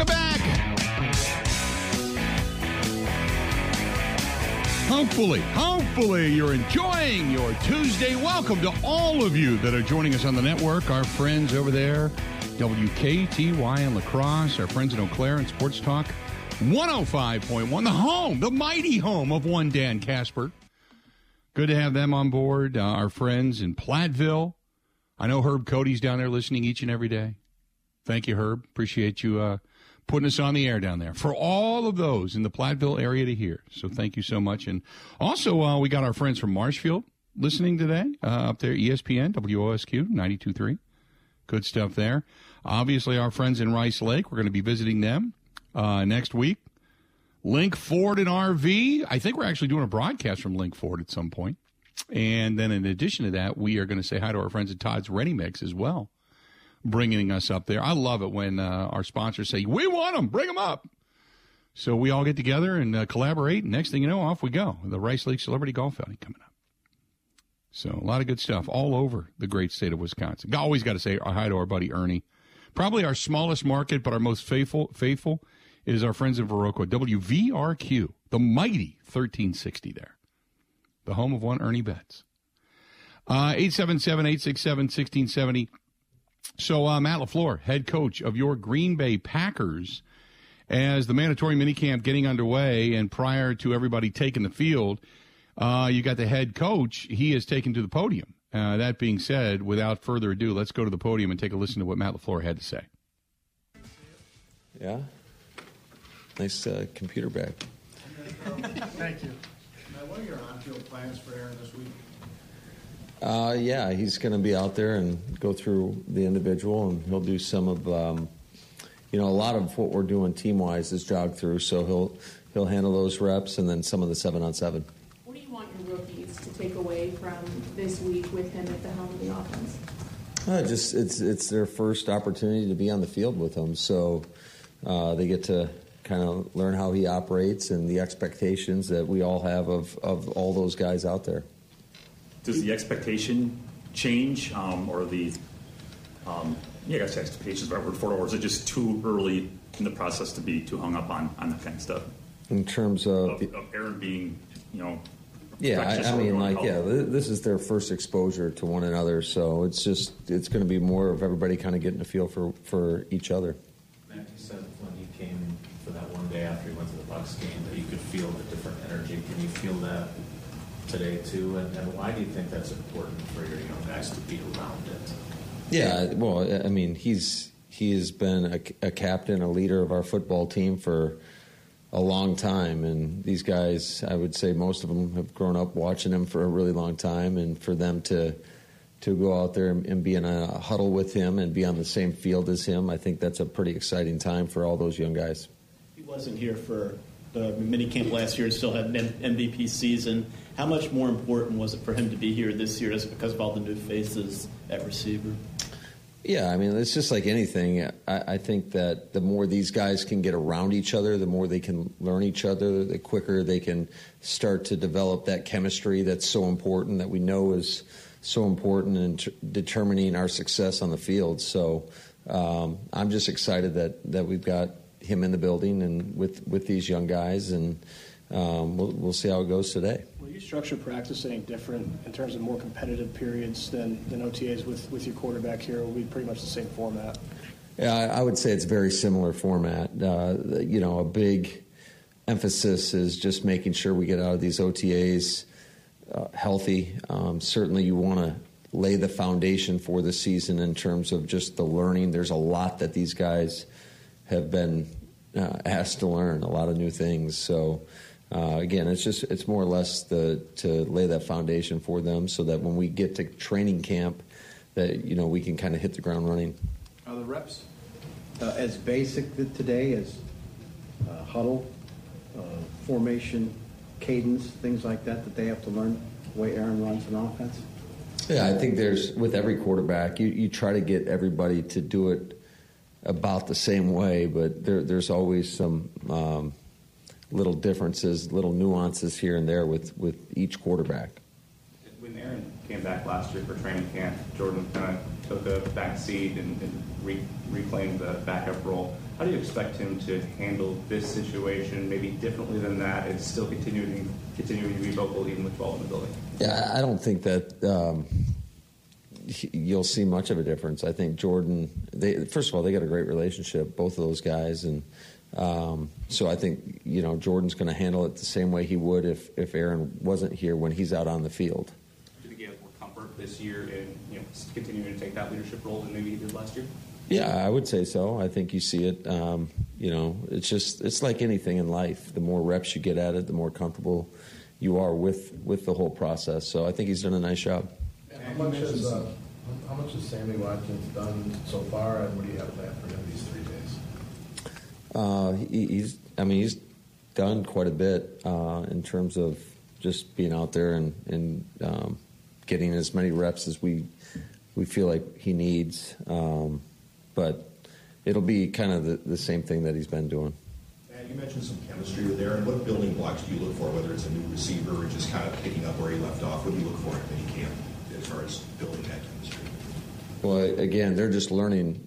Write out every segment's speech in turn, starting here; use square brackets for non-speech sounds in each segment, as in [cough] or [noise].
Welcome back. Hopefully, hopefully you're enjoying your Tuesday. Welcome to all of you that are joining us on the network. Our friends over there, WKTY in La Crosse, our friends in Eau Claire and Sports Talk 105.1, the home, the mighty home of one Dan Casper. Good to have them on board. Uh, our friends in Platteville. I know Herb Cody's down there listening each and every day. Thank you, Herb. Appreciate you uh, putting us on the air down there for all of those in the Platteville area to hear. So thank you so much. And also, uh, we got our friends from Marshfield listening today uh, up there, ESPN, WOSQ 92.3. Good stuff there. Obviously, our friends in Rice Lake, we're going to be visiting them uh, next week. Link Ford and RV. I think we're actually doing a broadcast from Link Ford at some point. And then in addition to that, we are going to say hi to our friends at Todd's Ready Mix as well bringing us up there. I love it when uh, our sponsors say, "We want them, bring them up." So we all get together and uh, collaborate. And next thing you know, off we go. The Rice Lake Celebrity Golf Outing coming up. So a lot of good stuff all over the great state of Wisconsin. Always got to say hi to our buddy Ernie. Probably our smallest market, but our most faithful faithful is our friends in Viroqua, WVRQ, the mighty 1360 there, the home of one Ernie Betts. Uh, 877 867 1670. So, uh, Matt LaFleur, head coach of your Green Bay Packers, as the mandatory minicamp getting underway, and prior to everybody taking the field, uh, you got the head coach. He is taken to the podium. Uh, that being said, without further ado, let's go to the podium and take a listen to what Matt LaFleur had to say. Yeah. Nice uh, computer bag. Thank you. Now, what are your on-field plans for Aaron this week? Uh, yeah, he's going to be out there and go through the individual, and he'll do some of, um, you know, a lot of what we're doing team wise is jog through. So he'll he'll handle those reps, and then some of the seven on seven. What do you want your rookies to take away from this week with him at the helm of the offense? Uh, just it's it's their first opportunity to be on the field with him, so uh, they get to kind of learn how he operates and the expectations that we all have of of all those guys out there does the expectation change, um, or the um, yeah, I guess expectations is right word for it, or is it just too early in the process to be too hung up on on that kind of stuff? In terms of, of, of Aaron being, you know. Yeah, I, I mean, like, yeah, this is their first exposure to one another, so it's just it's going to be more of everybody kind of getting a feel for for each other. Matt, you said when he came for that one day after he went to the Bucks game that you could feel the different energy. Can you feel that today too, and, and why do you think that's important for your young guys to be around it? Yeah, well, I mean, he's he has been a, a captain, a leader of our football team for a long time, and these guys, I would say, most of them have grown up watching him for a really long time, and for them to to go out there and be in a huddle with him and be on the same field as him, I think that's a pretty exciting time for all those young guys. He wasn't here for the mini camp last year and still had an MVP season. How much more important was it for him to be here this year, just because of all the new faces at receiver? Yeah, I mean, it's just like anything. I, I, think that the more these guys can get around each other, the more they can learn each other, the quicker they can start to develop that chemistry that's so important, that we know is so important in determining our success on the field. So um, I'm just excited that, that we've got him in the building and with, with these young guys, and um, we'll, we'll see how it goes today Will you structure practice any different in terms of more competitive periods than, than OTAs with, with your quarterback here? Will be pretty much the same format? Yeah, I would say it's very similar format. Uh, you know, a big emphasis is just making sure we get out of these OTAs uh, healthy. Um, certainly, you want to lay the foundation for the season in terms of just the learning. There's a lot that these guys have been uh, asked to learn, a lot of new things. So uh, again, it's just it's more or less the to lay that foundation for them, so that when we get to training camp, that you know we can kind of hit the ground running. Are the reps uh, as basic today as uh, huddle, uh, formation, cadence, things like that that they have to learn the way Aaron runs an offense? Yeah, I think there's with every quarterback, you, you try to get everybody to do it about the same way, but there, there's always some. Um, little differences, little nuances here and there with, with each quarterback. When Aaron came back last year for training camp, Jordan kind of took a back seat and, and re- reclaimed the backup role. How do you expect him to handle this situation, maybe differently than that, and still continuing continuing to be vocal even with 12 in the building? Yeah, I don't think that um, you'll see much of a difference. I think Jordan. They first of all, they got a great relationship, both of those guys, and um, so I think you know Jordan's going to handle it the same way he would if if Aaron wasn't here when he's out on the field. Do you think he has more comfort this year in you know continuing to take that leadership role than maybe he did last year? Yeah, I would say so. I think you see it. Um, you know, it's just it's like anything in life. The more reps you get at it, the more comfortable you are with with the whole process. So I think he's done a nice job. How much has uh, how much has Sammy Watkins done so far, and what do you have planned for him these three days? Uh, he, he's, I mean, he's done quite a bit uh, in terms of just being out there and, and um, getting as many reps as we we feel like he needs. Um, but it'll be kind of the, the same thing that he's been doing. And you mentioned some chemistry there, and what building blocks do you look for, whether it's a new receiver or just kind of picking up where he left off? What do you look for in mini camp as far as building that chemistry? Well, again, they're just learning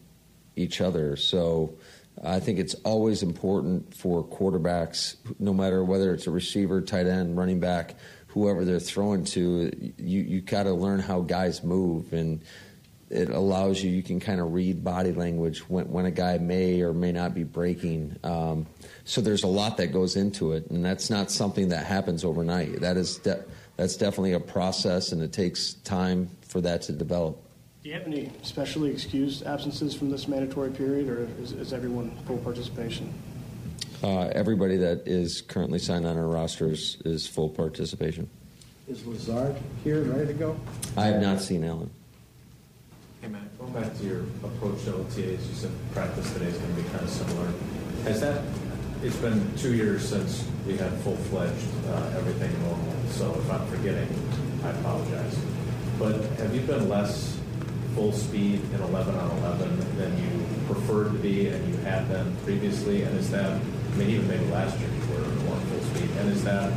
each other. So I think it's always important for quarterbacks, no matter whether it's a receiver, tight end, running back, whoever they're throwing to, you you got to learn how guys move and it allows you you can kind of read body language when, when a guy may or may not be breaking um, so there's a lot that goes into it and that's not something that happens overnight that is de- that's definitely a process and it takes time for that to develop Do you have any specially excused absences from this mandatory period, or is, is everyone full participation? uh, everybody that is currently signed on our roster is, is full participation Is Lazard here, ready to go? i have not seen Allen Hey, Matt, going back to your approach to OTAs, you said practice today is going to be kind of similar. Has that, it's been two years since we had full-fledged uh, everything normal, so if I'm forgetting, I apologize. But have you been less full speed in 11 on 11 than you preferred to be and you had been previously? And is that, I mean, even maybe last year you were more full speed, and is that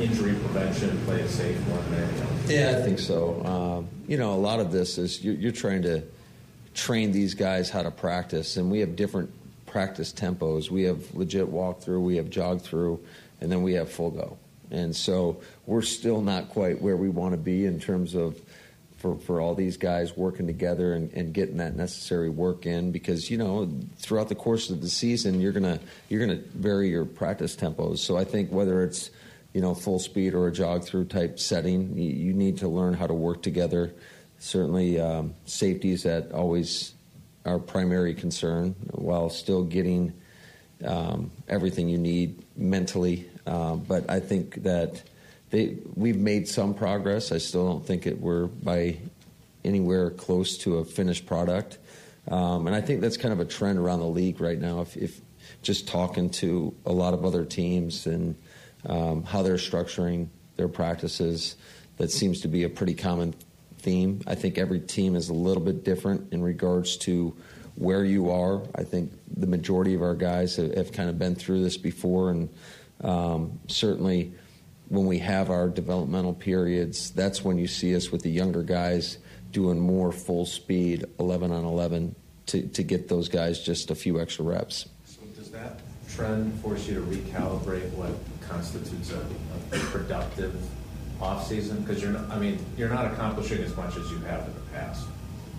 injury prevention, play it safe more than anything else? Yeah, I think so. Um, you know, a lot of this is you're, you're trying to train these guys how to practice, and we have different practice tempos. We have legit walk through, we have jog through, and then we have full go. And so we're still not quite where we want to be in terms of for, for all these guys working together and, and getting that necessary work in because you know throughout the course of the season you're gonna you're gonna vary your practice tempos. So I think whether it's you know, full speed or a jog through type setting. You, you need to learn how to work together. Certainly, um, safety is at always our primary concern, while still getting um, everything you need mentally. Uh, but I think that they, we've made some progress. I still don't think it we're by anywhere close to a finished product. Um, and I think that's kind of a trend around the league right now. If, if just talking to a lot of other teams and um, how they're structuring their practices. That seems to be a pretty common theme. I think every team is a little bit different in regards to where you are. I think the majority of our guys have, have kind of been through this before, and um, certainly when we have our developmental periods, that's when you see us with the younger guys doing more full speed 11 on 11 to, to get those guys just a few extra reps. So does that trend force you to recalibrate what constitutes a, a productive off season? Because you're not, I mean, you're not accomplishing as much as you have in the past,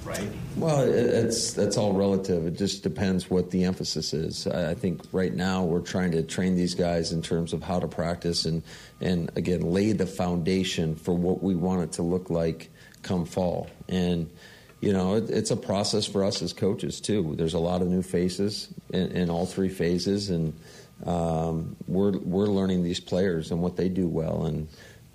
right? Well, it's that's all relative. It just depends what the emphasis is. I I think right now we're trying to train these guys in terms of how to practice and and again lay the foundation for what we want it to look like come fall. And you know, it, it's a process for us as coaches too. There's a lot of new faces in, in all three phases, and um, we're we're learning these players and what they do well, and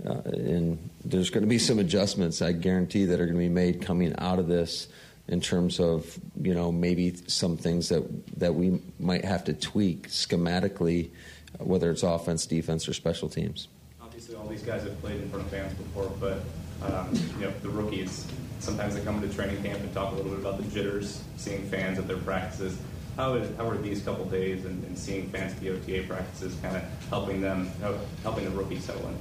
uh, and there's going to be some adjustments. I guarantee that are going to be made coming out of this in terms of you know maybe some things that that we might have to tweak schematically, whether it's offense, defense, or special teams. Obviously, all these guys have played in front of fans before, but um, you know the rookies. Sometimes they come into training camp and talk a little bit about the jitters, seeing fans at their practices. How, is, how are these couple days and, and seeing fans at the OTA practices kind of helping them, helping the rookies settle in?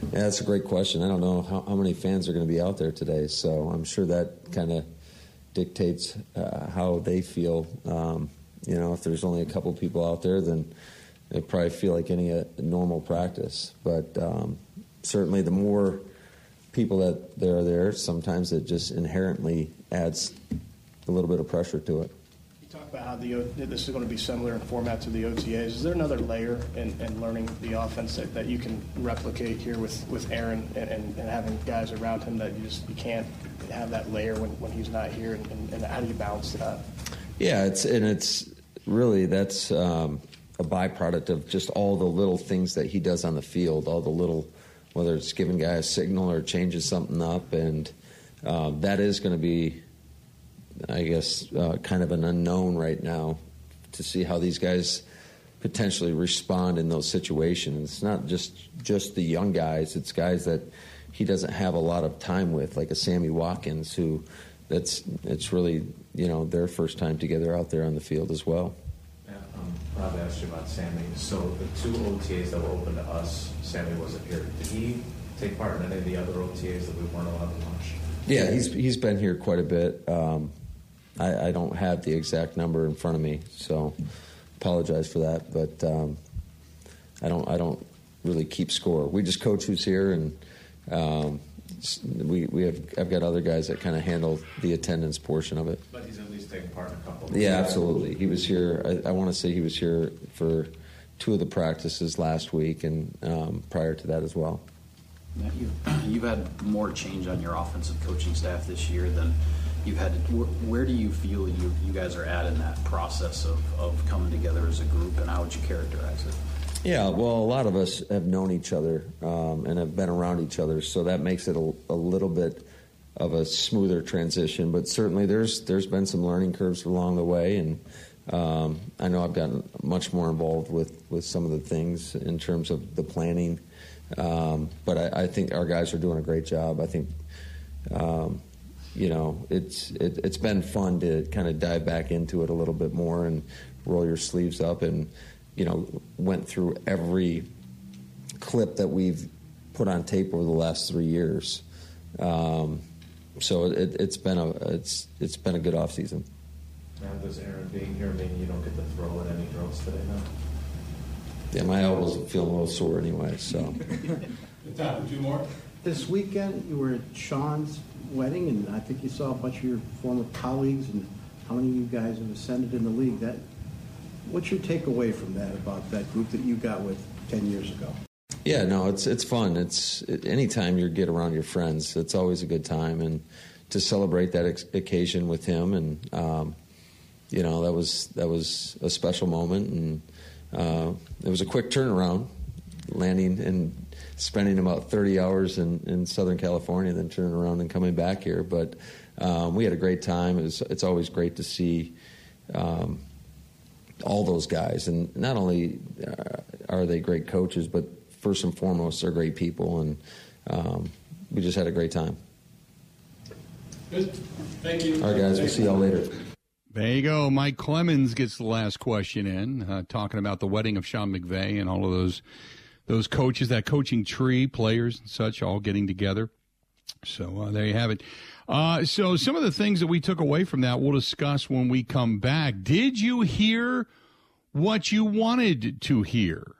Yeah, that's a great question. I don't know how, how many fans are going to be out there today, so I'm sure that kind of dictates uh, how they feel. Um, you know, if there's only a couple people out there, then it probably feel like any uh, normal practice. But um, certainly, the more people that there are there, sometimes it just inherently adds a little bit of pressure to it. You talk about how the, this is going to be similar in format to the OTAs. Is there another layer in, in learning the offense that, that you can replicate here with, with Aaron and, and, and having guys around him that you just you can't have that layer when, when he's not here? And, and, how do you balance that? Yeah, it's and it's really that's um, a byproduct of just all the little things that he does on the field, all the little whether it's giving guy a signal or changes something up, and um, that is going to be, I guess, uh, kind of an unknown right now to see how these guys potentially respond in those situations. It's not just just the young guys; it's guys that he doesn't have a lot of time with, like a Sammy Watkins, who that's it's really you know their first time together out there on the field as well. Yeah, um, Rob asked you about Sammy. So the two OTAs that were open to us, Sammy wasn't here. Did he take part in any of the other OTAs that we weren't allowed to watch? Yeah, he's he's been here quite a bit. Um, I, I don't have the exact number in front of me, so apologize for that. But um, I don't I don't really keep score. We just coach who's here, and um, we we have I've got other guys that kind of handle the attendance portion of it. But he's at least taken part in a couple. Yeah, absolutely. He was here. I, I want to say he was here for two of the practices last week, and um, prior to that as well. Now, you- [clears throat] You've had more change on your offensive coaching staff this year than you've had. Where, where do you feel you, you guys are at in that process of, of coming together as a group, and how would you characterize it? Yeah, well, a lot of us have known each other um, and have been around each other, so that makes it a, a little bit of a smoother transition. But certainly, there's there's been some learning curves along the way, and um, I know I've gotten much more involved with with some of the things in terms of the planning. Um, but I, I think our guys are doing a great job. I think. Um, you know, it's it, it's been fun to kind of dive back into it a little bit more and roll your sleeves up and you know went through every clip that we've put on tape over the last three years. Um, so it, it's been a it's it's been a good off season. Now, does Aaron being here mean you don't get to throw at any drills today now? Yeah, my elbows are feeling a little sore anyway. So [laughs] Tom, two more? This weekend, you were at Sean's wedding, and I think you saw a bunch of your former colleagues, and how many of you guys have ascended in the league. That, what's your takeaway from that about that group that you got with 10 years ago? Yeah, no, it's it's fun. It's it, anytime you get around your friends, it's always a good time, and to celebrate that ex- occasion with him, and um, you know that was that was a special moment, and uh, it was a quick turnaround, landing and spending about thirty hours in, in Southern California, then turning around and coming back here. But um, we had a great time. It was, it's always great to see. Um, all those guys, and not only uh, are they great coaches, but first and foremost, they're great people, and um, we just had a great time. Good. Thank you. All right, guys, we'll see y'all later. There you go. Mike Clemens gets the last question in, uh, talking about the wedding of Sean McVay and all of those those coaches, that coaching tree, players and such, all getting together. So uh, there you have it. Uh, so some of the things that we took away from that, we'll discuss when we come back. Did you hear what you wanted to hear?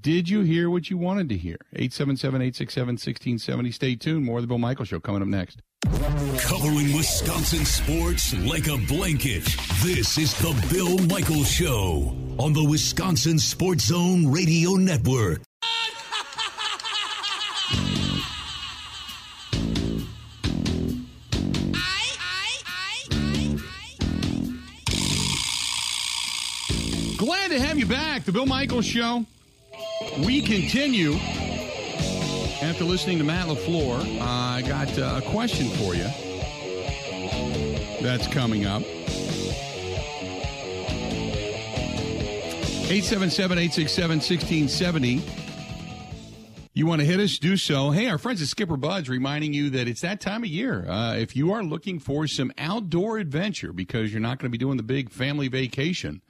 Did you hear what you wanted to hear? 877-867-1670. Stay tuned. More of the Bill Michael Show coming up next. Covering Wisconsin sports like a blanket. This is the Bill Michael Show on the Wisconsin Sports Zone Radio Network. Glad to have you back. The Bill Michaels Show. We continue. After listening to Matt LaFleur, I got uh, a question for you. That's coming up. 877 867 1670. You want to hit us? Do so. Hey, our friends at Skipper Buds reminding you that it's that time of year. Uh, if you are looking for some outdoor adventure because you're not going to be doing the big family vacation,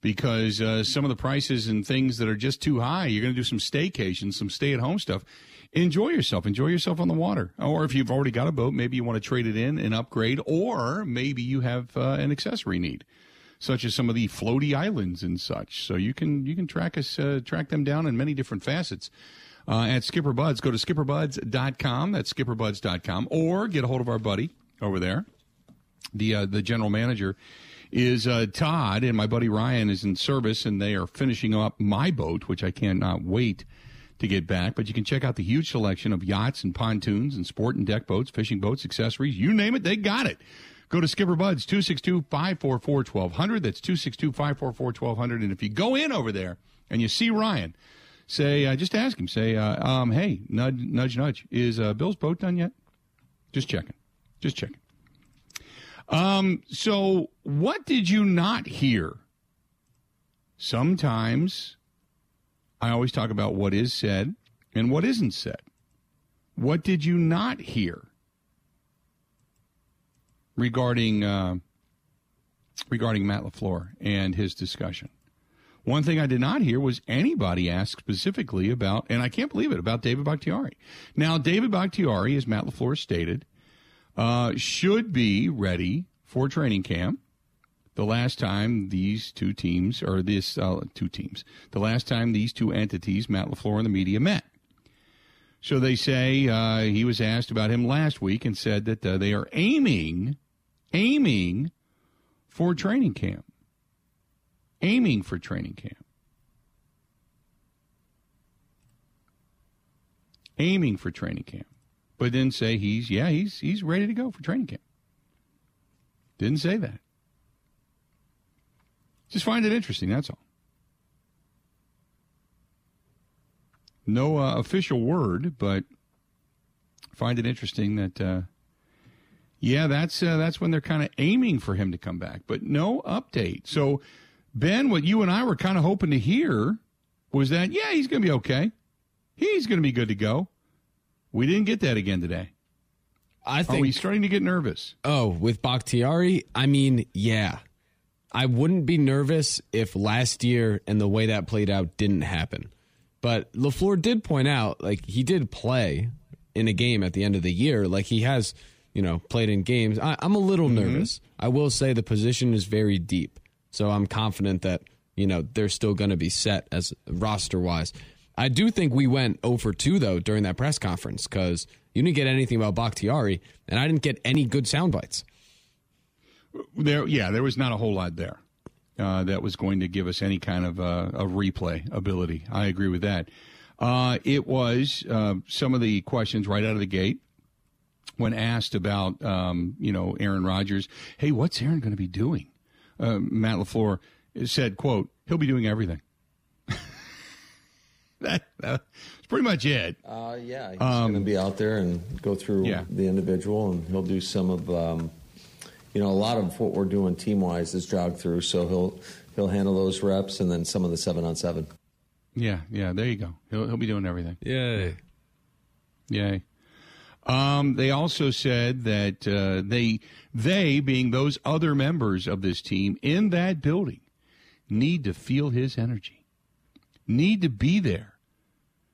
because uh, some of the prices and things that are just too high, you're going to do some staycation, some stay at home stuff. Enjoy yourself. Enjoy yourself on the water. Or if you've already got a boat, maybe you want to trade it in and upgrade, or maybe you have uh, an accessory need. such as some of the floaty islands and such. So you can you can track us uh, track them down in many different facets. Uh, at Skipper Buds, go to skipperbuds.com. That's skipperbuds.com. Or get a hold of our buddy over there, the uh, the general manager is uh, Todd, and my buddy Ryan is in service, and they are finishing up my boat, which I cannot wait to get back. But you can check out the huge selection of yachts and pontoons and sport and deck boats, fishing boats, accessories, you name it, they got it. Go to Skipper Buds, 262 544 1200. That's 262 544 1200. And if you go in over there and you see Ryan, say, uh, just ask him, say, uh, um, hey, nudge, nudge, nudge, is uh, Bill's boat done yet? Just checking. Just checking. Um, so, what did you not hear? Sometimes I always talk about what is said and what isn't said. What did you not hear regarding uh, regarding Matt Lafleur and his discussion? One thing I did not hear was anybody ask specifically about, and I can't believe it, about David Bakhtiari. Now, David Bakhtiari, as Matt Lafleur stated, uh, should be ready for training camp. The last time these two teams, or this uh, two teams, the last time these two entities, Matt Lafleur and the media, met. So they say uh, he was asked about him last week and said that uh, they are aiming, aiming for training camp, aiming for training camp, aiming for training camp but didn't say he's yeah he's he's ready to go for training camp. Didn't say that. Just find it interesting. That's all. No uh, official word, but find it interesting that uh, yeah, that's uh, that's when they're kind of aiming for him to come back, but no update. So Ben, what you and I were kind of hoping to hear was that yeah, he's going to be okay. He's going to be good to go. We didn't get that again today. I think. Are we starting to get nervous? Oh, with Bakhtiari? I mean, yeah. I wouldn't be nervous if last year and the way that played out didn't happen. But LaFleur did point out, like, he did play in a game at the end of the year. Like, he has, you know, played in games. I, am a little mm-hmm. nervous. I will say the position is very deep. So I'm confident that, you know, they're still going to be set as roster wise. I do think we went over 2, though, during that press conference because you didn't get anything about Bakhtiari, and I didn't get any good sound bites. There, yeah, there was not a whole lot there uh, that was going to give us any kind of uh, a replay ability. I agree with that. Uh, it was uh, some of the questions right out of the gate when asked about, um, you know, Aaron Rodgers. Hey, what's Aaron going to be doing? Uh, Matt Lafleur said, "quote He'll be doing everything." [laughs] that, that's pretty much it. Uh, yeah, he's um, going to be out there and go through yeah. the individual, and he'll do some of, um, you know, a lot of what we're doing team wise is jog through. So he'll he'll handle those reps, and then some of the seven on seven. Yeah, yeah. There you go. He'll he'll be doing everything. Yay, yay. Um, they also said that uh, they they being those other members of this team in that building need to feel his energy need to be there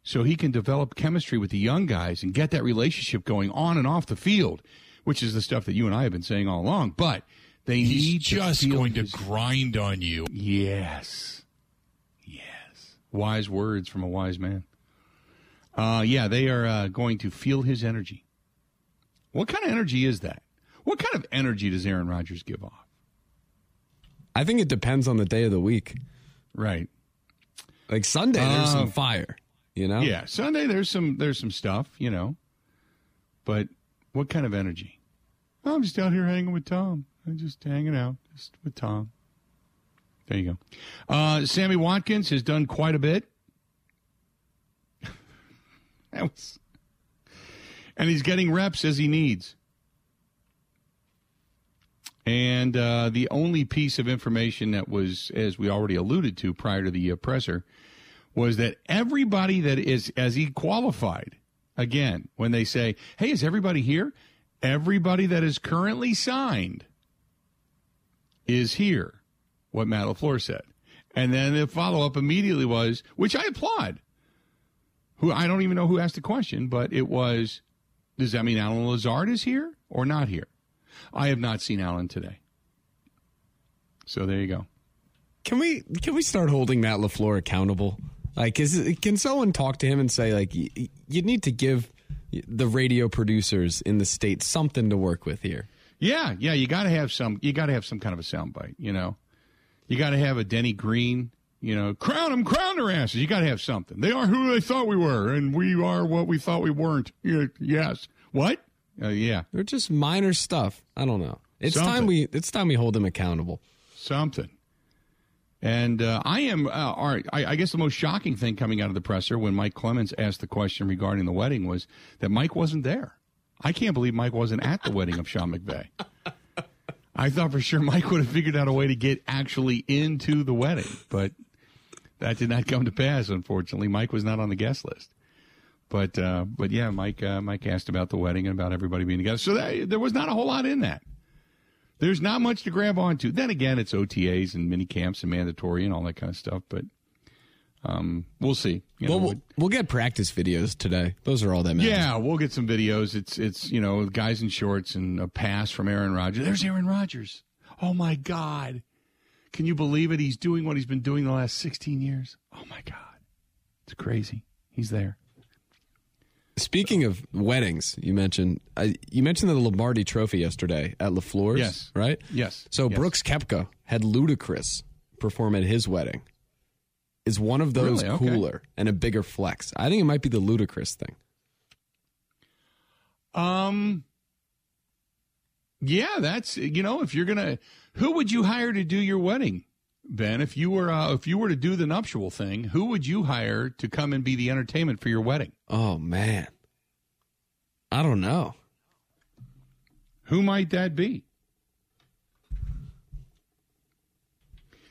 so he can develop chemistry with the young guys and get that relationship going on and off the field, which is the stuff that you and I have been saying all along. But they He's need just to going his... to grind on you. Yes. Yes. Wise words from a wise man. Uh, yeah, they are uh, going to feel his energy. What kind of energy is that? What kind of energy does Aaron Rodgers give off? I think it depends on the day of the week. Right. Like Sunday, there's some um, fire. You know? Yeah, Sunday there's some there's some stuff. You know, but what kind of energy? I'm just out here hanging with Tom. I'm just hanging out just with Tom. There you go. Uh, Sammy Watkins has done quite a bit. [laughs] that was, and he's getting reps as he needs. And uh, the only piece of information that was, as we already alluded to prior to the uh, presser, was that everybody that is, as he qualified, again, when they say, hey, is everybody here? Everybody that is currently signed is here, what Matt LaFleur said. And then the follow up immediately was, which I applaud. Who I don't even know who asked the question, but it was, does that mean Allen Lazard is here or not here? I have not seen Allen today. So there you go. Can we can we start holding Matt Lafleur accountable? Like, is can someone talk to him and say like you, you need to give the radio producers in the state something to work with here? Yeah, yeah, you got to have some. You got to have some kind of a soundbite. You know, you got to have a Denny Green. You know, crown them, crown their asses. You got to have something. They are who they thought we were, and we are what we thought we weren't. Yes. What? Uh, yeah. They're just minor stuff. I don't know. It's Something. time we it's time we hold them accountable. Something. And uh, I am, uh, I, I guess the most shocking thing coming out of the presser when Mike Clemens asked the question regarding the wedding was that Mike wasn't there. I can't believe Mike wasn't at the wedding of Sean McVay. I thought for sure Mike would have figured out a way to get actually into the wedding, but that did not come to pass. Unfortunately, Mike was not on the guest list. But uh, but yeah, Mike uh, Mike asked about the wedding and about everybody being together. So that, there was not a whole lot in that. There's not much to grab onto. Then again, it's OTAs and mini camps and mandatory and all that kind of stuff. But um, we'll see. You well, know, we'll we'll get practice videos today. Those are all that matters. yeah, we'll get some videos. It's it's you know guys in shorts and a pass from Aaron Rodgers. There's Aaron Rodgers. Oh my God, can you believe it? He's doing what he's been doing the last 16 years. Oh my God, it's crazy. He's there. Speaking of weddings, you mentioned uh, you mentioned the Lombardi Trophy yesterday at LaFleur's. Yes. right. Yes. So Yes. Brooks Koepka had Ludacris perform at his wedding. Is one of those Really? Okay. cooler and a bigger flex? I think it might be the Ludacris thing. Um. Yeah, that's you know if you're gonna, who would you hire to do your wedding, Ben? If you were uh, if you were to do the nuptial thing, who would you hire to come and be the entertainment for your wedding? Oh man, I don't know. Who might that be?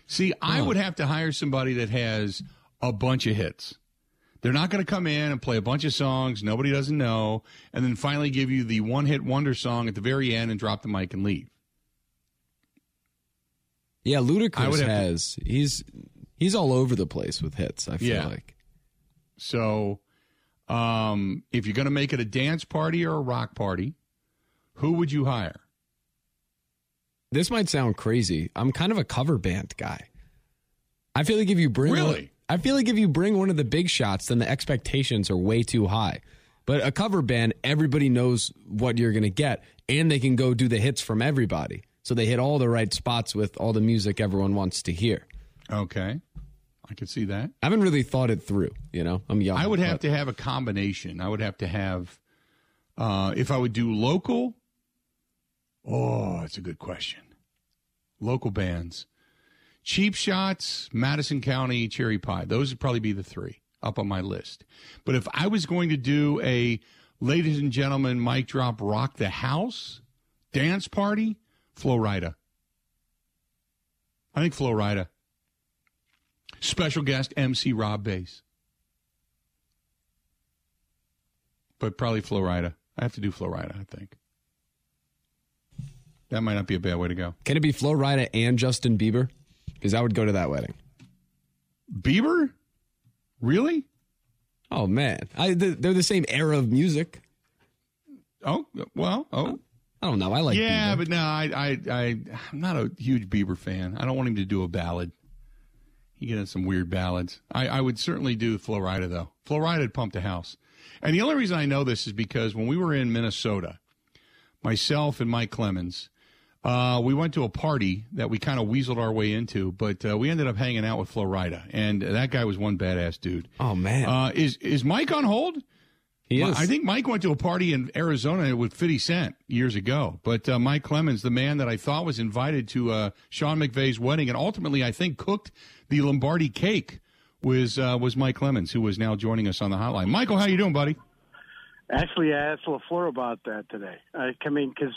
See, I would have to hire somebody that has a bunch of hits. They're not going to come in and play a bunch of songs nobody doesn't know, and then finally give you the one hit wonder song at the very end and drop the mic and leave. Yeah, Ludacris have to- has he's he's all over the place with hits. I feel Yeah. like So, um, if you're going to make it a dance party or a rock party, who would you hire? this might sound crazy. I'm kind of a cover band guy. I feel like if you bring Really? I feel like if you bring one of the big shots, then the expectations are way too high. But a cover band, everybody knows what you're going to get, and they can go do the hits from everybody. So they hit all the right spots with all the music everyone wants to hear. Okay, I could see that. I haven't really thought it through. You know, I'm young. I would have to have a combination. I would have to have, uh, if I would do local. Oh, that's a good question. Local bands, Cheap Shots, Madison County, Cherry Pie. Those would probably be the three up on my list. But if I was going to do a, ladies and gentlemen, mic drop, rock the house dance party, Flo Rida. I think Flo Rida. Special guest MC Rob Base. But probably Flo Rida. I have to do Flo Rida, I think. That might not be a bad way to go. Can it be Flo Rida and Justin Bieber? Because I would go to that wedding. Bieber? Really? Oh man, I, they're the same era of music. Oh well, oh. I don't know. I like. yeah, Bieber. but no, I, I, I, I'm not a huge Bieber fan. I don't want him to do a ballad. He gets some weird ballads. I, I would certainly do Flo Rida though. Flo Rida would pump the house. And the only reason I know this is because when we were in Minnesota, myself and Mike Clemens, uh, we went to a party that we kind of weaseled our way into, but uh, we ended up hanging out with Flo Rida, and that guy was one badass dude. Oh man, Uh, is is Mike on hold? He is. I think Mike went to a party in Arizona with 50 Cent years ago. But uh, Mike Clemens, the man that I thought was invited to uh, Sean McVay's wedding, and ultimately I think cooked the Lombardi cake, was uh, was Mike Clemens, who is now joining us on the hotline. Michael, how you doing, buddy? Actually, I asked LaFleur about that today. I, I mean, because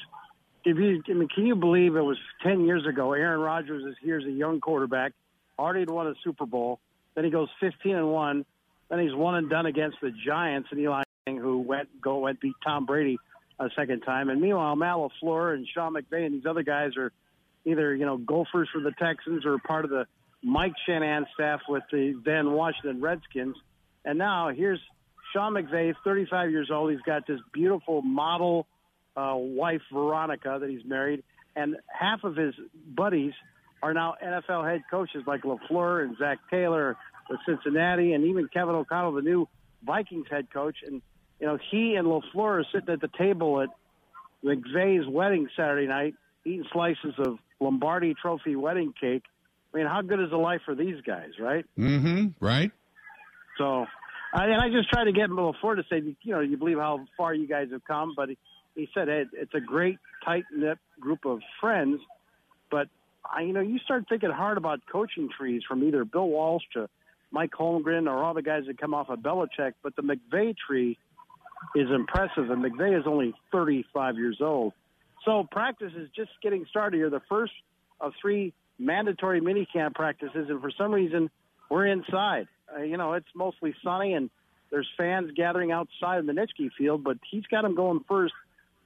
if you, I mean, can you believe it was ten years ago? Aaron Rodgers is here as a young quarterback, already had won a Super Bowl. Then he goes fifteen and one. Then he's one and done against the Giants and Eli, Manning, who went go went beat Tom Brady a second time. And meanwhile, Matt LaFleur and Sean McVay and these other guys are either you know gophers for the Texans or part of the Mike Shanahan staff with the then Washington Redskins. And now here's Sean McVay, 35 years old. He's got this beautiful model uh, wife, Veronica, that he's married, and half of his buddies are now NFL head coaches like LaFleur and Zac Taylor with Cincinnati, and even Kevin O'Connell, the new Vikings head coach. And you know, he and LaFleur are sitting at the table at McVay's wedding Saturday night, eating slices of Lombardi Trophy wedding cake. I mean, how good is the life for these guys, right? Mm-hmm. Right. So, I, and I just tried to get LaFleur to say, you know, you believe how far you guys have come, but he, he said hey, it's a great tight knit group of friends. But I, you know, you start thinking hard about coaching trees from either Bill Walsh to Mike Holmgren or all the guys that come off of Belichick. But the McVay tree is impressive, and McVay is only 35 years old. So practice is just getting started here. The first of three mandatory minicamp practices, and for some reason, we're inside. Uh, you know, it's mostly sunny, and there's fans gathering outside of the Nitschke Field, but he's got them going first,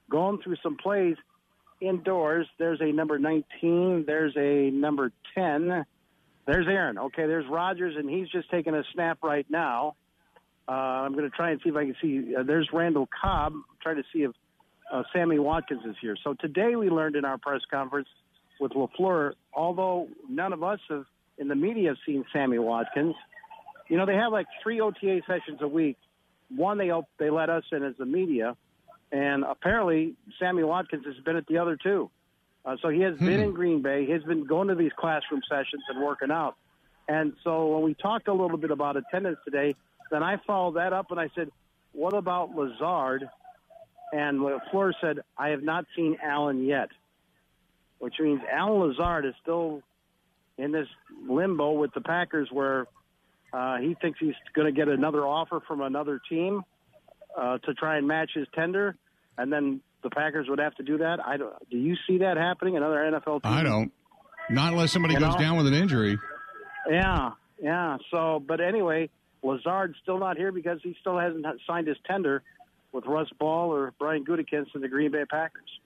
going through some plays indoors. There's a number 19. There's a number 10. There's Aaron. Okay, there's Rodgers, and he's just taking a snap right now. Uh, I'm going to try and see if I can see. Uh, there's Randall Cobb. I'm trying to see if uh, Sammy Watkins is here. So today we learned in our press conference with LaFleur, although none of us have in the media have seen Sammy Watkins, you know, they have like three OTA sessions a week. One they op- they let us in as the media, and apparently Sammy Watkins has been at the other two. Uh, so he has been in Green Bay. He's been going to these classroom sessions and working out. And so when we talked a little bit about attendance today, then I followed that up and I said, "What about Lazard?" And LaFleur said, "I have not seen Allen yet," which means Allen Lazard is still in this limbo with the Packers, where uh, he thinks he's going to get another offer from another team uh, to try and match his tender, and then the Packers would have to do that. I don't. Do you see that happening? Another NFL team? I don't. Not unless somebody You goes know? down with an injury. Yeah, yeah. So, but anyway, Lazard's still not here because he still hasn't signed his tender with Russ Ball or Brian Gutekunst and the Green Bay Packers.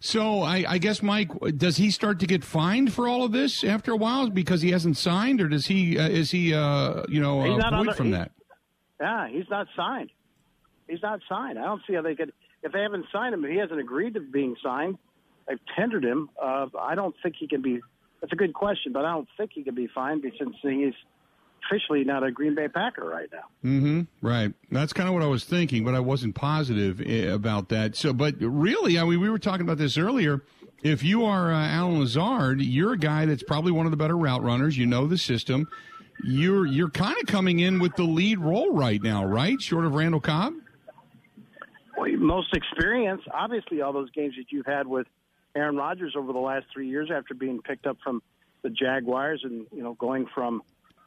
So I, I guess Mike, does he start to get fined for all of this after a while because he hasn't signed, or does he? Uh, is he? Uh, you know, He's uh, the- from that? Yeah, he's not signed. He's not signed. I don't see how they could. If they haven't signed him, if he hasn't agreed to being signed, they've tendered him. Uh, I don't think he can be. That's a good question, but I don't think he can be fined because since he's officially not a Green Bay Packer right now. Mm-hmm. Right. That's kind of what I was thinking, but I wasn't positive eh, about that. So, but really, I mean, we were talking about this earlier. If you are uh, Allen Lazard, you're a guy that's probably one of the better route runners. You know the system. You're you're kind of coming in with the lead role right now, right? Short of Randall Cobb. Well, most experience, obviously, all those games that you've had with Aaron Rodgers over the last three years after being picked up from the Jaguars and, you know, going from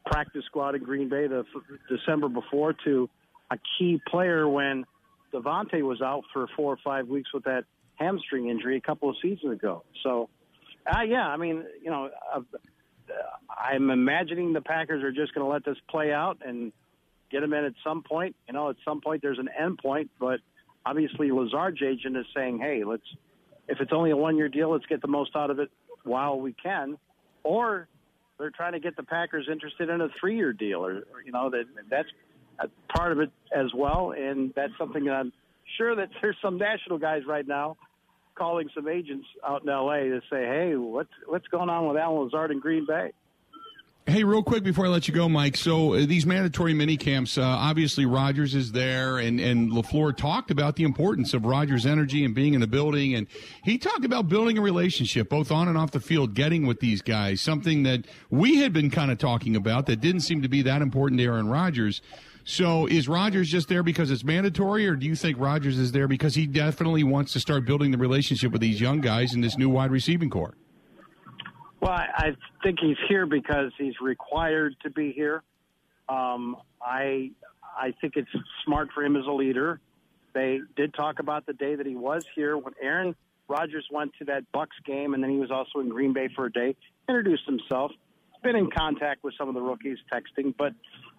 practice squad in Green Bay the f- December before to a key player when Davante was out for four or five weeks with that hamstring injury a couple of seasons ago. So, uh, yeah, I mean, you know, uh, I'm imagining the Packers are just going to let this play out and get him in at some point. You know, at some point there's an end point, but obviously Lazard's agent is saying, "Hey, let's if it's only a one-year deal, let's get the most out of it while we can." Or they're trying to get the Packers interested in a three-year deal, or, you know that that's part of it as well, and that's something that I'm sure that there's some national guys right now calling some agents out in L.A. to say, "Hey, what's what's going on with Allen Lazard in Green Bay?" Hey, real quick before I let you go, Mike. So uh, these mandatory mini camps, uh, obviously Rodgers is there, and and Lafleur talked about the importance of Rodgers' energy and being in the building, and he talked about building a relationship both on and off the field, getting with these guys, something that we had been kind of talking about that didn't seem to be that important to Aaron Rodgers. So is Rodgers just there because it's mandatory, or do you think Rodgers is there because he definitely wants to start building the relationship with these young guys in this new wide receiving core? Well, I, think he's here because he's required to be here. Um, I I think it's smart for him as a leader. They did talk about the day that he was here when Aaron Rodgers went to that Bucks game, and then he was also in Green Bay for a day. Introduced himself. Been in contact with some of the rookies, texting, but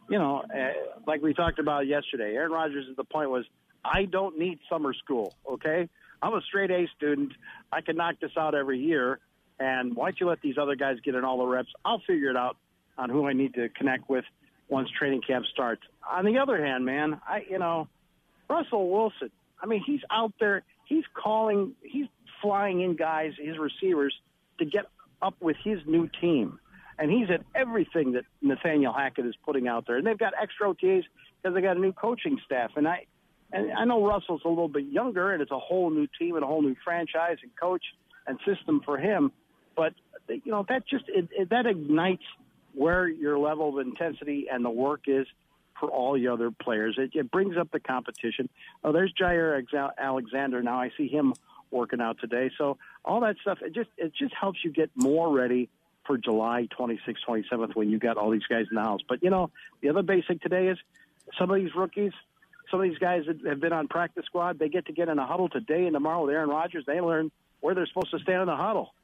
you know, uh, like we talked about yesterday, Aaron Rodgers at the point was, I don't need summer school. Okay, I'm a straight A student. I can knock this out every year. And why don't you let these other guys get in all the reps? I'll figure it out on who I need to connect with once training camp starts. On the other hand, man, I you know, Russell Wilson. I mean, he's out there. He's calling. He's flying in guys, his receivers, to get up with his new team. And he's at everything that Nathaniel Hackett is putting out there. And they've got extra OTAs because they got a new coaching staff. And I, and I know Russell's a little bit younger, and it's a whole new team and a whole new franchise and coach and system for him. But you know that just it, it, that ignites where your level of intensity and the work is for all the other players. It, it brings up the competition. Oh, there's Jaire Alexander now. I see him working out today. So all that stuff it just it just helps you get more ready for July 26th, 27th when you got all these guys in the house. But you know the other basic today is some of these rookies some of these guys that have been on practice squad, they get to get in a huddle today and tomorrow with Aaron Rodgers. They learn where they're supposed to stand in the huddle,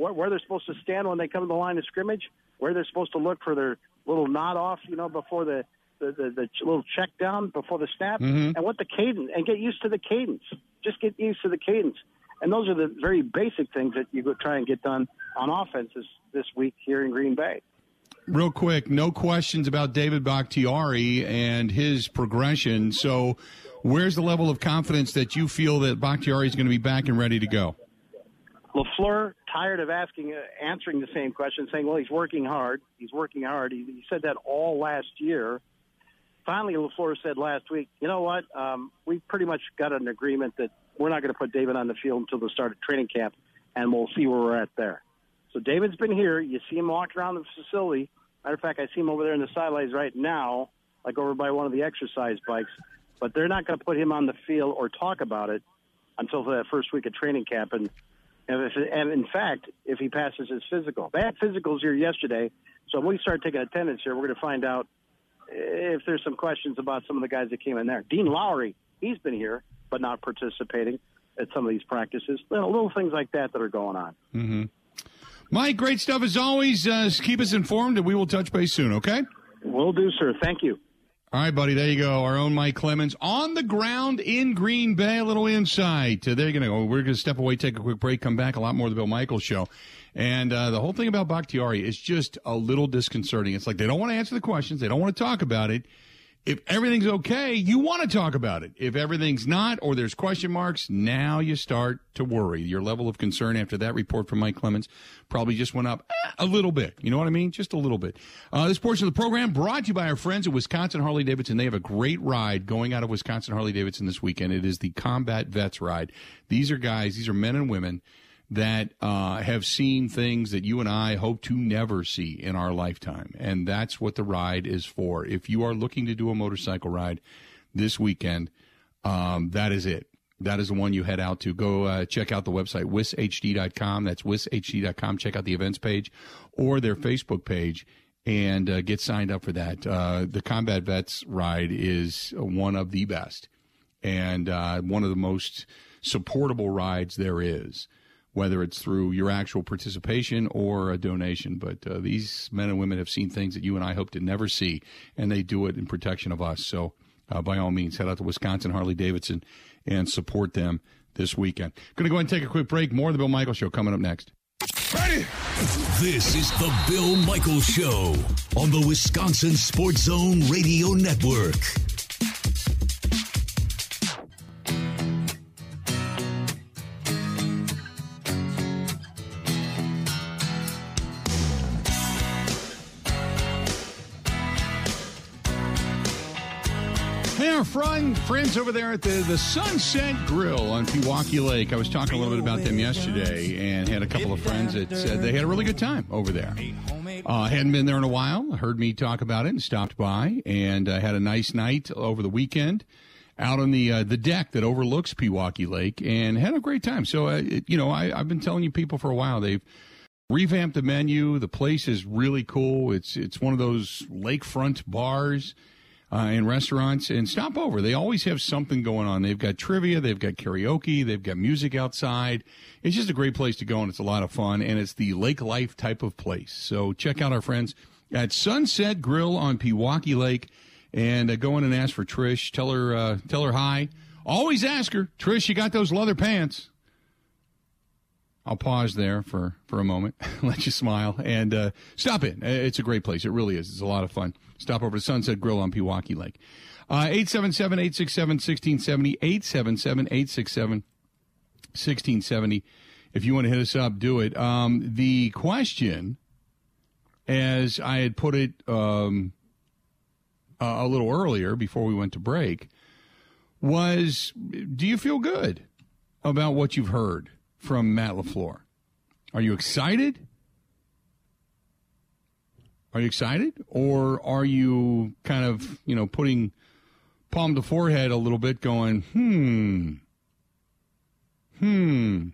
where, where they're supposed to stand when they come to the line of scrimmage, where they're supposed to look for their little nod off, you know, before the the, the, the little check down before the snap, Mhm. and what the cadence, and get used to the cadence. Just get used to the cadence. And those are the very basic things that you go try and get done on offenses this week here in Green Bay. Real quick, no questions about David Bakhtiari and his progression. So, where's the level of confidence that you feel that Bakhtiari is going to be back and ready to go? Lafleur tired of asking, uh, answering the same question, saying, "Well, he's working hard. He's working hard." He, he said that all last year. Finally, Lafleur said last week, "You know what? Um, we pretty much got an agreement that we're not going to put David on the field until the start of training camp, and we'll see where we're at there." So David's been here. You see him walking around the facility. Matter of fact, I see him over there in the sidelines right now, like over by one of the exercise bikes. But they're not going to put him on the field or talk about it until that first week of training camp. And and, if, and in fact, if he passes his physical, they had physicals here yesterday. So when we start taking attendance here, we're going to find out if there's some questions about some of the guys that came in there. Dean Lowry, he's been here but not participating at some of these practices. Little, little things like that that are going on. Mm-hmm. Mike, great stuff as always. Uh, keep us informed, and we will touch base soon. Okay. Will do, sir. Thank you. All right, buddy. There you go. Our own Mike Clemens on the ground in Green Bay. A little insight. Uh, they're going to go. We're going to step away, take a quick break, come back. A lot more of the Bill Michaels show. And uh, the whole thing about Bakhtiari is just a little disconcerting. It's like they don't want to answer the questions. They don't want to talk about it. If everything's okay, you want to talk about it. If everything's not, or there's question marks, now you start to worry. Your level of concern after that report from Mike Clemens probably just went up eh, a little bit. You know what I mean? Just a little bit. Uh, this portion of the program brought to you by our friends at Wisconsin Harley Davidson. They have a great ride going out of Wisconsin Harley Davidson this weekend. It is the Combat Vets Ride. These are guys, these are men and women that uh, have seen things that you and I hope to never see in our lifetime. And that's what the ride is for. If you are looking to do a motorcycle ride this weekend, um, that is it. That is the one you head out to. Go uh, check out the website, wishd.com. That's wishd.com. Check out the events page or their Facebook page and uh, get signed up for that. Uh, the Combat Vets ride is one of the best and uh, one of the most supportable rides there is whether it's through your actual participation or a donation. But uh, these men and women have seen things that you and I hope to never see, and they do it in protection of us. So, uh, by all means, head out to Wisconsin Harley Davidson and support them this weekend. Going to go ahead and take a quick break. More of the Bill Michael Show coming up next. Ready? This is the Bill Michaels Show on the Wisconsin Sports Zone Radio Network. Friends over there at the, the Sunset Grill on Pewaukee Lake. I was talking a little bit about them yesterday and had a couple of friends that said they had a really good time over there. Uh, hadn't been there in a while. Heard me talk about it and stopped by and uh, had a nice night over the weekend out on the uh, the deck that overlooks Pewaukee Lake and had a great time. So, uh, it, you know, I, I've been telling you people for a while they've revamped the menu. The place is really cool. It's it's one of those lakefront bars uh, restaurants. And stop over. They always have something going on. They've got trivia. They've got karaoke. They've got music outside. It's just a great place to go, and it's a lot of fun. And it's the lake life type of place. So check out our friends at Sunset Grill on Pewaukee Lake, and uh, go in and ask for Trish. Tell her uh, tell her hi. Always ask her, Trish. You got those leather pants? I'll pause there for, for a moment, [laughs] let you smile, and uh, stop in. It's a great place. It really is. It's a lot of fun. Stop over to Sunset Grill on Pewaukee Lake. Uh, 877 867 1670. 877 867 1670 if you want to hit us up, do it. Um, the question, as I had put it um, a little earlier before we went to break, was do you feel good about what you've heard from Matt LaFleur? Are you excited? Are you excited? Or are you kind of, you know, putting palm to forehead a little bit going, hmm, hmm.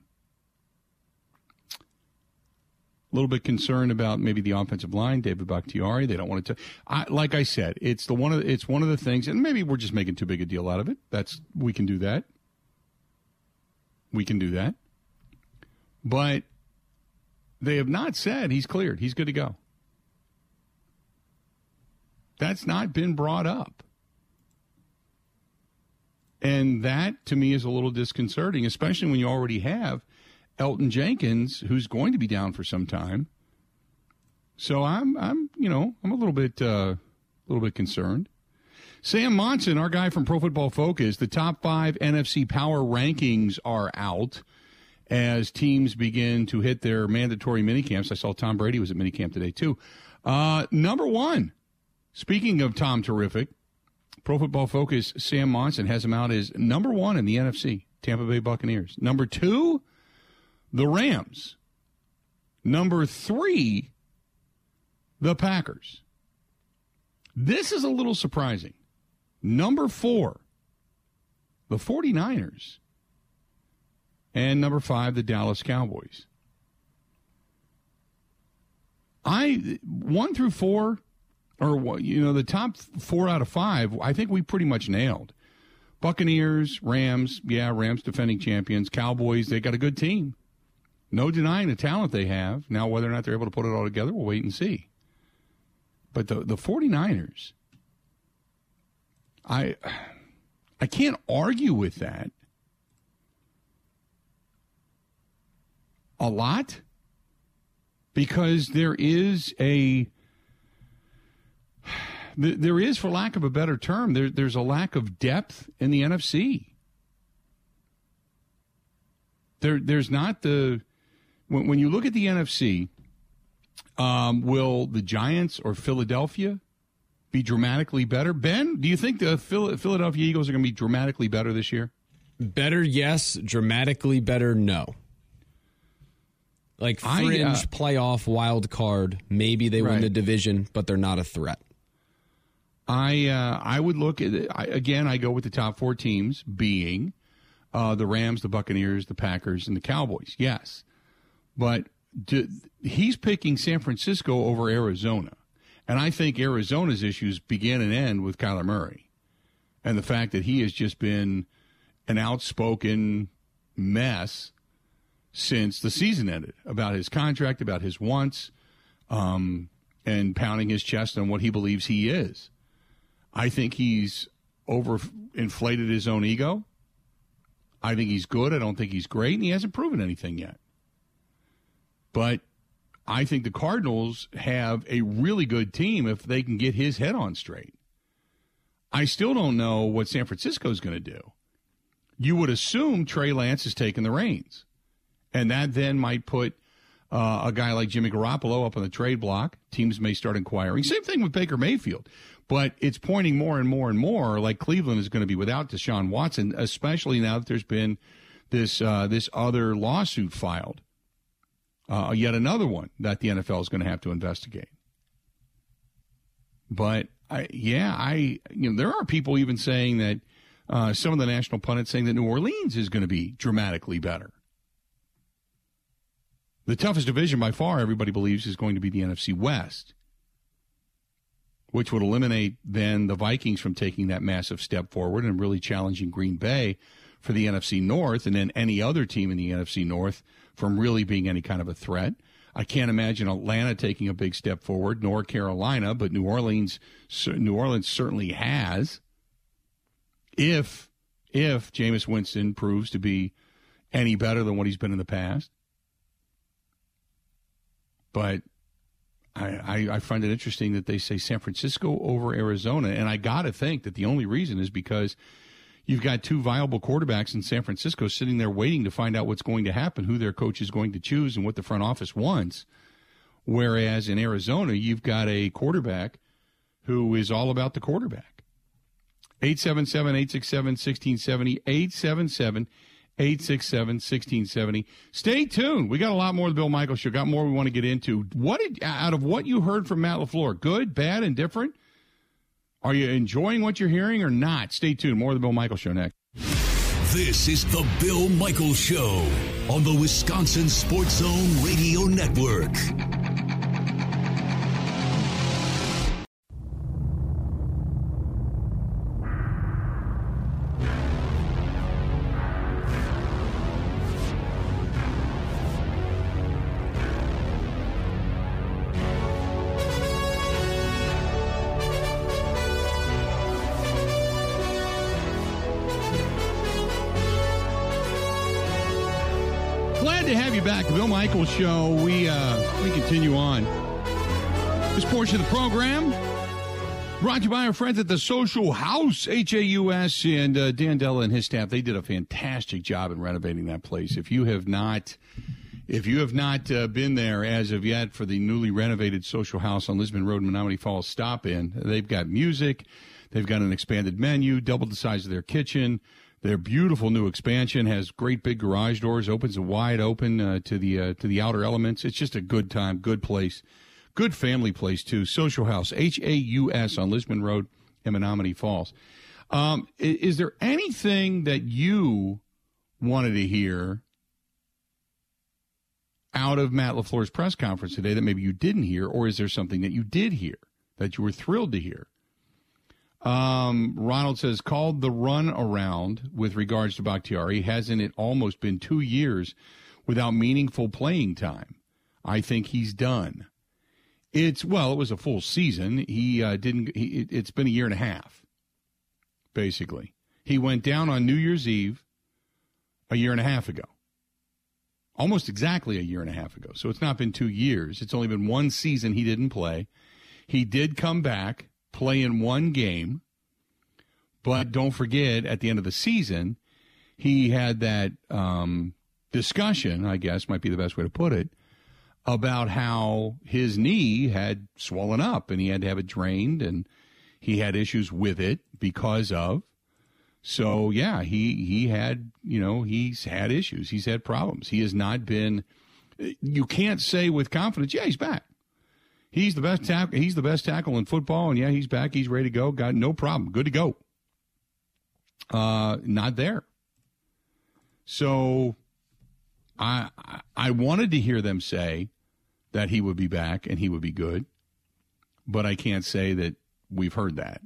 A little bit concerned about maybe the offensive line, David Bakhtiari. They don't want to. I, like I said, it's the one of the, it's one of the things, and maybe we're just making too big a deal out of it. That's we can do that. We can do that, but they have not said he's cleared. He's good to go. That's not been brought up. And that to me is a little disconcerting, especially when you already have Elgton Jenkins, who's going to be down for some time. So I'm, I'm, you know, I'm a little bit, uh, a little bit concerned. Sam Monson, our guy from Pro Football Focus, the top five NFC power rankings are out as teams begin to hit their mandatory minicamps. I saw Tom Brady was at minicamp today too. Uh, number one, speaking of Tom Terrific, Pro Football Focus, Sam Monson has him out as number one in the NFC, Tampa Bay Buccaneers. Number two, the Rams. Number three, the Packers. This is a little surprising. Number four, the 49ers. And number five, the Dallas Cowboys. I, one through four, or, you know, the top four out of five, I think we pretty much nailed. Buccaneers, Rams, yeah, Rams defending champions. Cowboys, they got a good team. No denying the talent they have. Now, whether or not they're able to put it all together, we'll wait and see. But the, the 49ers, I, I can't argue with that a lot because there is a there is, for lack of a better term, there, there's a lack of depth in the NFC. There, there's not the when, when you look at the NFC, um, will the Giants or Philadelphia be dramatically better? Ben, do you think the Philadelphia Eagles are going to be dramatically better this year? Better, yes. Dramatically better, no. Like fringe I, uh, playoff wild card, maybe they right. win the division, but they're not a threat. I uh, I would look at it, I, again. I go with the top four teams being uh, the Rams, the Buccaneers, the Packers, and the Cowboys. Yes, but do, he's picking San Francisco over Arizona. And I think Arizona's issues begin and end with Kyler Murray and the fact that he has just been an outspoken mess since the season ended about his contract, about his wants, um, and pounding his chest on what he believes he is. I think he's overinflated his own ego. I think he's good. I don't think he's great, and he hasn't proven anything yet. But I think the Cardinals have a really good team if they can get his head on straight. I still don't know what San Francisco is going to do. You would assume Trey Lance is taking the reins, and that then might put uh, a guy like Jimmy Garoppolo up on the trade block. Teams may start inquiring. Same thing with Baker Mayfield, but it's pointing more and more and more like Cleveland is going to be without Deshaun Watson, especially now that there's been this uh, this other lawsuit filed uh, yet another one that the NFL is going to have to investigate. But I, yeah, I you know there are people even saying that uh, some of the national pundits saying that New Orleans is going to be dramatically better. The toughest division by far, everybody believes, is going to be the NFC West, which would eliminate then the Vikings from taking that massive step forward and really challenging Green Bay for the NFC North, and then any other team in the NFC North from really being any kind of a threat. I can't imagine Atlanta taking a big step forward, nor Carolina, but New Orleans, New Orleans certainly has. If if Jameis Winston proves to be any better than what he's been in the past, but I, I, find it interesting that they say San Francisco over Arizona, and I got to think that the only reason is because you've got two viable quarterbacks in San Francisco sitting there waiting to find out what's going to happen, who their coach is going to choose, and what the front office wants. Whereas in Arizona, you've got a quarterback who is all about the quarterback. 877 867 1670. 877 867 1670. Stay tuned. We got a lot more of the Bill Michaels Show. Got more we want to get into. What did, out of what you heard from Matt LaFleur, good, bad, and different? Are you enjoying what you're hearing or not? Stay tuned. More of the Bill Michaels Show next. This is the Bill Michaels Show on the Wisconsin Sports Zone Radio Network. Michaels Show. We uh, we continue on this portion of the program. Brought to you by our friends at the Social House, H A U S, and uh, Dan Della and his staff. They did a fantastic job in renovating that place. If you have not, if you have not uh, been there as of yet for the newly renovated Social House on Lisbon Road, Menomonee Falls, stop in. They've got music, they've got an expanded menu, double the size of their kitchen. Their beautiful new expansion has great big garage doors, opens wide open uh, to the uh, to the outer elements. It's just a good time, good place, good family place too. Social House, H A U S on Lisbon Road in Menomonee Falls. Um, i- is there anything that you wanted to hear out of Matt Lafleur's press conference today that maybe you didn't hear, or is there something that you did hear that you were thrilled to hear? Um, Ronald says, called the run around with regards to Bakhtiari. Hasn't it almost been two years without meaningful playing time? I think he's done. It's, well, it was a full season. He uh, didn't, he, it- it's been a year and a half, basically. He went down on New Year's Eve a year and a half ago. Almost exactly a year and a half ago. So it's not been two years. It's only been one season he didn't play. He did come back, play in one game, but don't forget at the end of the season, he had that um, discussion, I guess might be the best way to put it, about how his knee had swollen up and he had to have it drained and he had issues with it because of. So yeah, he he had you know he's had issues. He's had problems. He has not been. You can't say with confidence, yeah, he's back. He's the best tackle. He's the best tackle in football, and yeah, he's back. He's ready to go. Got no problem. Good to go. Uh, not there. So, I I- I wanted to hear them say that he would be back and he would be good, but I can't say that we've heard that,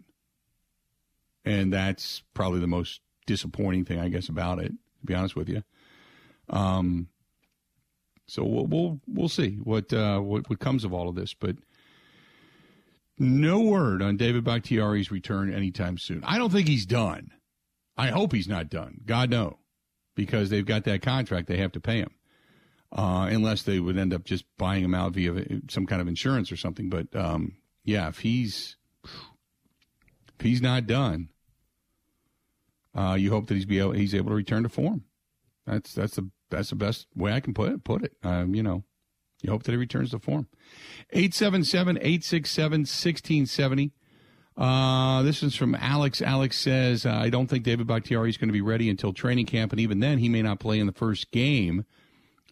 and that's probably the most disappointing thing, I guess, about it. To be honest with you, um, so we'll we'll, we'll see what, uh, what what comes of all of this, but no word on David Bakhtiari's return anytime soon. I don't think he's done. I hope he's not done. God no, because they've got that contract they have to pay him, uh, unless they would end up just buying him out via some kind of insurance or something. But um, yeah, if he's if he's not done, uh, you hope that he's be able, he's able to return to form. That's that's the that's the best way I can put it. Put it. Um, you know, you hope that he returns to form. 877-867-1670. Uh, this is from Alex. Alex says, uh, I don't think David Bakhtiari is going to be ready until training camp, and even then, he may not play in the first game.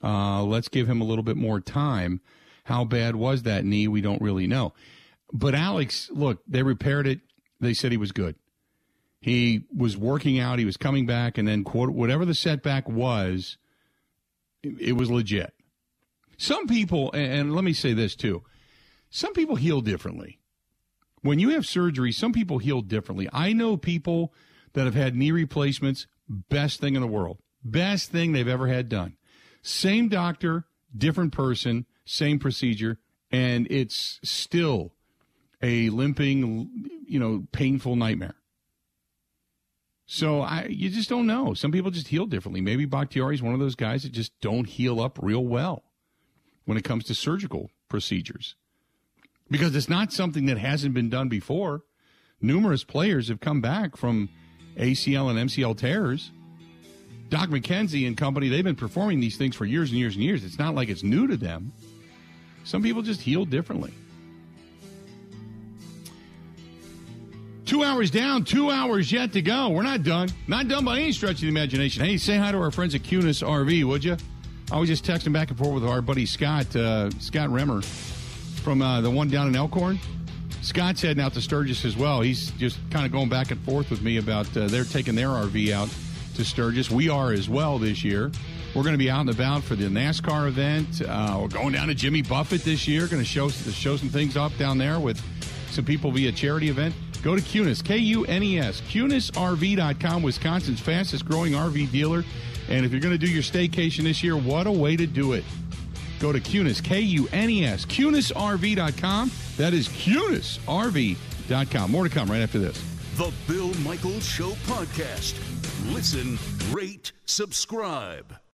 Uh, let's give him a little bit more time. How bad was that knee? We don't really know. But Alex, look, they repaired it. They said he was good. He was working out. He was coming back, and then quote whatever the setback was, it, was legit. Some people, and let me say this too, some people heal differently. When you have surgery, some people heal differently. I know people that have had knee replacements, best thing in the world, best thing they've ever had done. Same doctor, different person, same procedure, and it's still a limping, you know, painful nightmare. So I, you just don't know. Some people just heal differently. Maybe Bakhtiari is one of those guys that just don't heal up real well when it comes to surgical procedures because it's not something that hasn't been done before. Numerous players have come back from ACL and MCL tears. Doc McKenzie and company, they've been performing these things for years and years and years. It's not like it's new to them. Some people just heal differently. Two hours down, two hours yet to go. We're not done. Not done by any stretch of the imagination. Hey, say hi to our friends at Kunes RV, would you? I was just texting back and forth with our buddy Scott, uh, Scott Remmer from uh, the one down in Elkhorn. Scott's heading out to Sturgis as well. He's just kind of going back and forth with me about uh, they're taking their RV out to Sturgis. We are as well this year. We're going to be out and about for the NASCAR event. Uh, we're going down to Jimmy Buffett this year. Going to show show some things off down there with some people via charity event. Go to Kunes, K U N E S, KunesRV.com, Wisconsin's fastest growing RV dealer. And if you're going to do your staycation this year, what a way to do it. Go to Kunes, K U N E S, KunesRV.com. That is KunesRV.com. More to come right after this. The Bill Michaels Show podcast. Listen, rate, subscribe.